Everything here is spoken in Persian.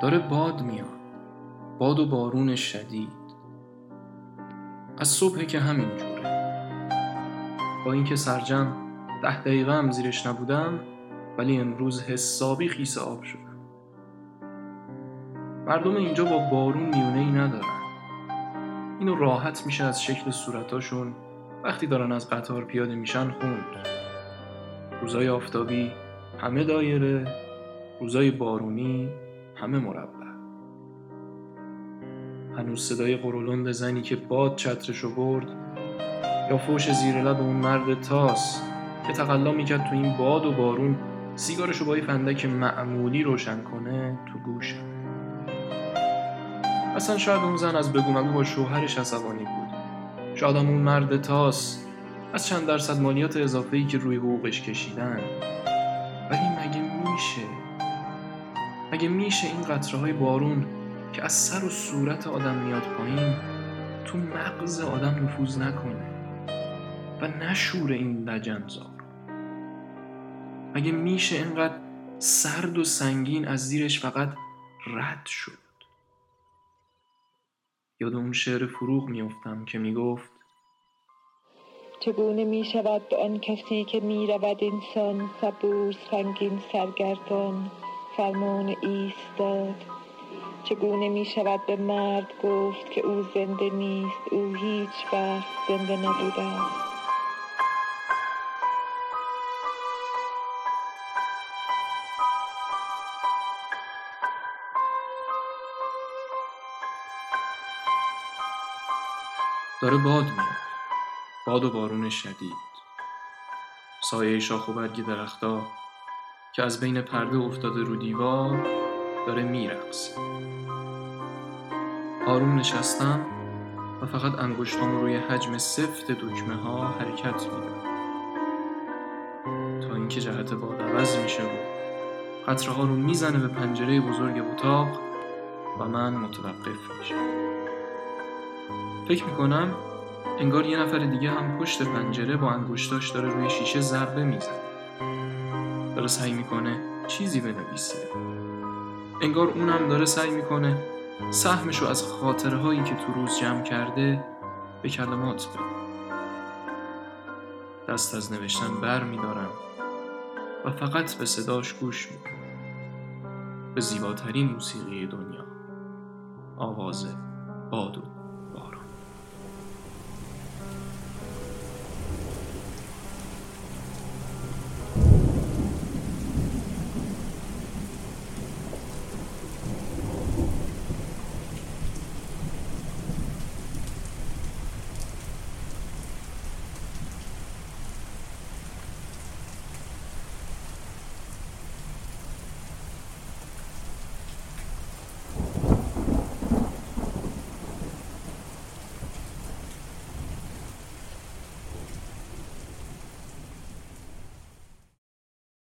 داره باد میاد باد و بارون شدید. از صبح که همینجوره با اینکه سرجم ده دقیقه هم زیرش نبودم ولی امروز حسابی خیس آب شدم. مردم اینجا با بارون میونه ای ندارن. اینو راحت میشه از شکل صورتاشون وقتی دارن از قطار پیاده میشن خوند. روزای آفتابی همه دایره روزای بارونی همه مربع. هنوز صدای قرولند زنی که باد چترشو برد یا فوش زیر لب اون مرد تاس که تقلا می‌کرد تو این باد و بارون سیگارشو با یه فندک معمولی روشن کنه تو گوشم اصلا شاید اون زن از بگو مگو با شوهرش عصبانی بود. شاید اون مرد تاس از چند درصد مالیات اضافه ای که روی حقوقش کشیدن. ولی مگه میشه؟ مگه میشه این قطره های بارون که از سر و صورت آدم میاد پایین تو مغز آدم نفوذ نکنه و نشور این لجنزار مگه میشه اینقدر سرد و سنگین از زیرش فقط رد شد؟ یاد اون شعر فروغ میافتم که می‌گفت چگونه می شود به آن کسی که می رود انسان صبور سنگین سرگردان؟ فرمان ایستاد. چگونه می شود به مرد گفت که او زنده نیست؟ او هیچ وقت زنده نبوده است. داره باد میاد. باد و بارون شدید. سایه شاخ و برگ درختا که از بین پرده افتاده رو دیوار داره میرقصه. آروم نشستم و فقط انگشتام روی حجم سفت دکمه ها حرکت میدم تا اینکه جهت باد عوض میشه و قطره ها رو می‌زنه به پنجره بزرگ اتاق و من متوقف میشم. فکر می‌کنم انگار یه نفر دیگه هم پشت پنجره با انگشتاش داره روی شیشه ضربه می‌زنه. داره سعی می‌کنه چیزی بنویسه. انگار اونم داره سعی می‌کنه سهمشو از خاطره هایی که تو روز جمع کرده به کلمات بده. دست از نوشتن بر میدارم و فقط به صداش گوش می‌کنم. به زیباترین موسیقی دنیا. آواز بادو.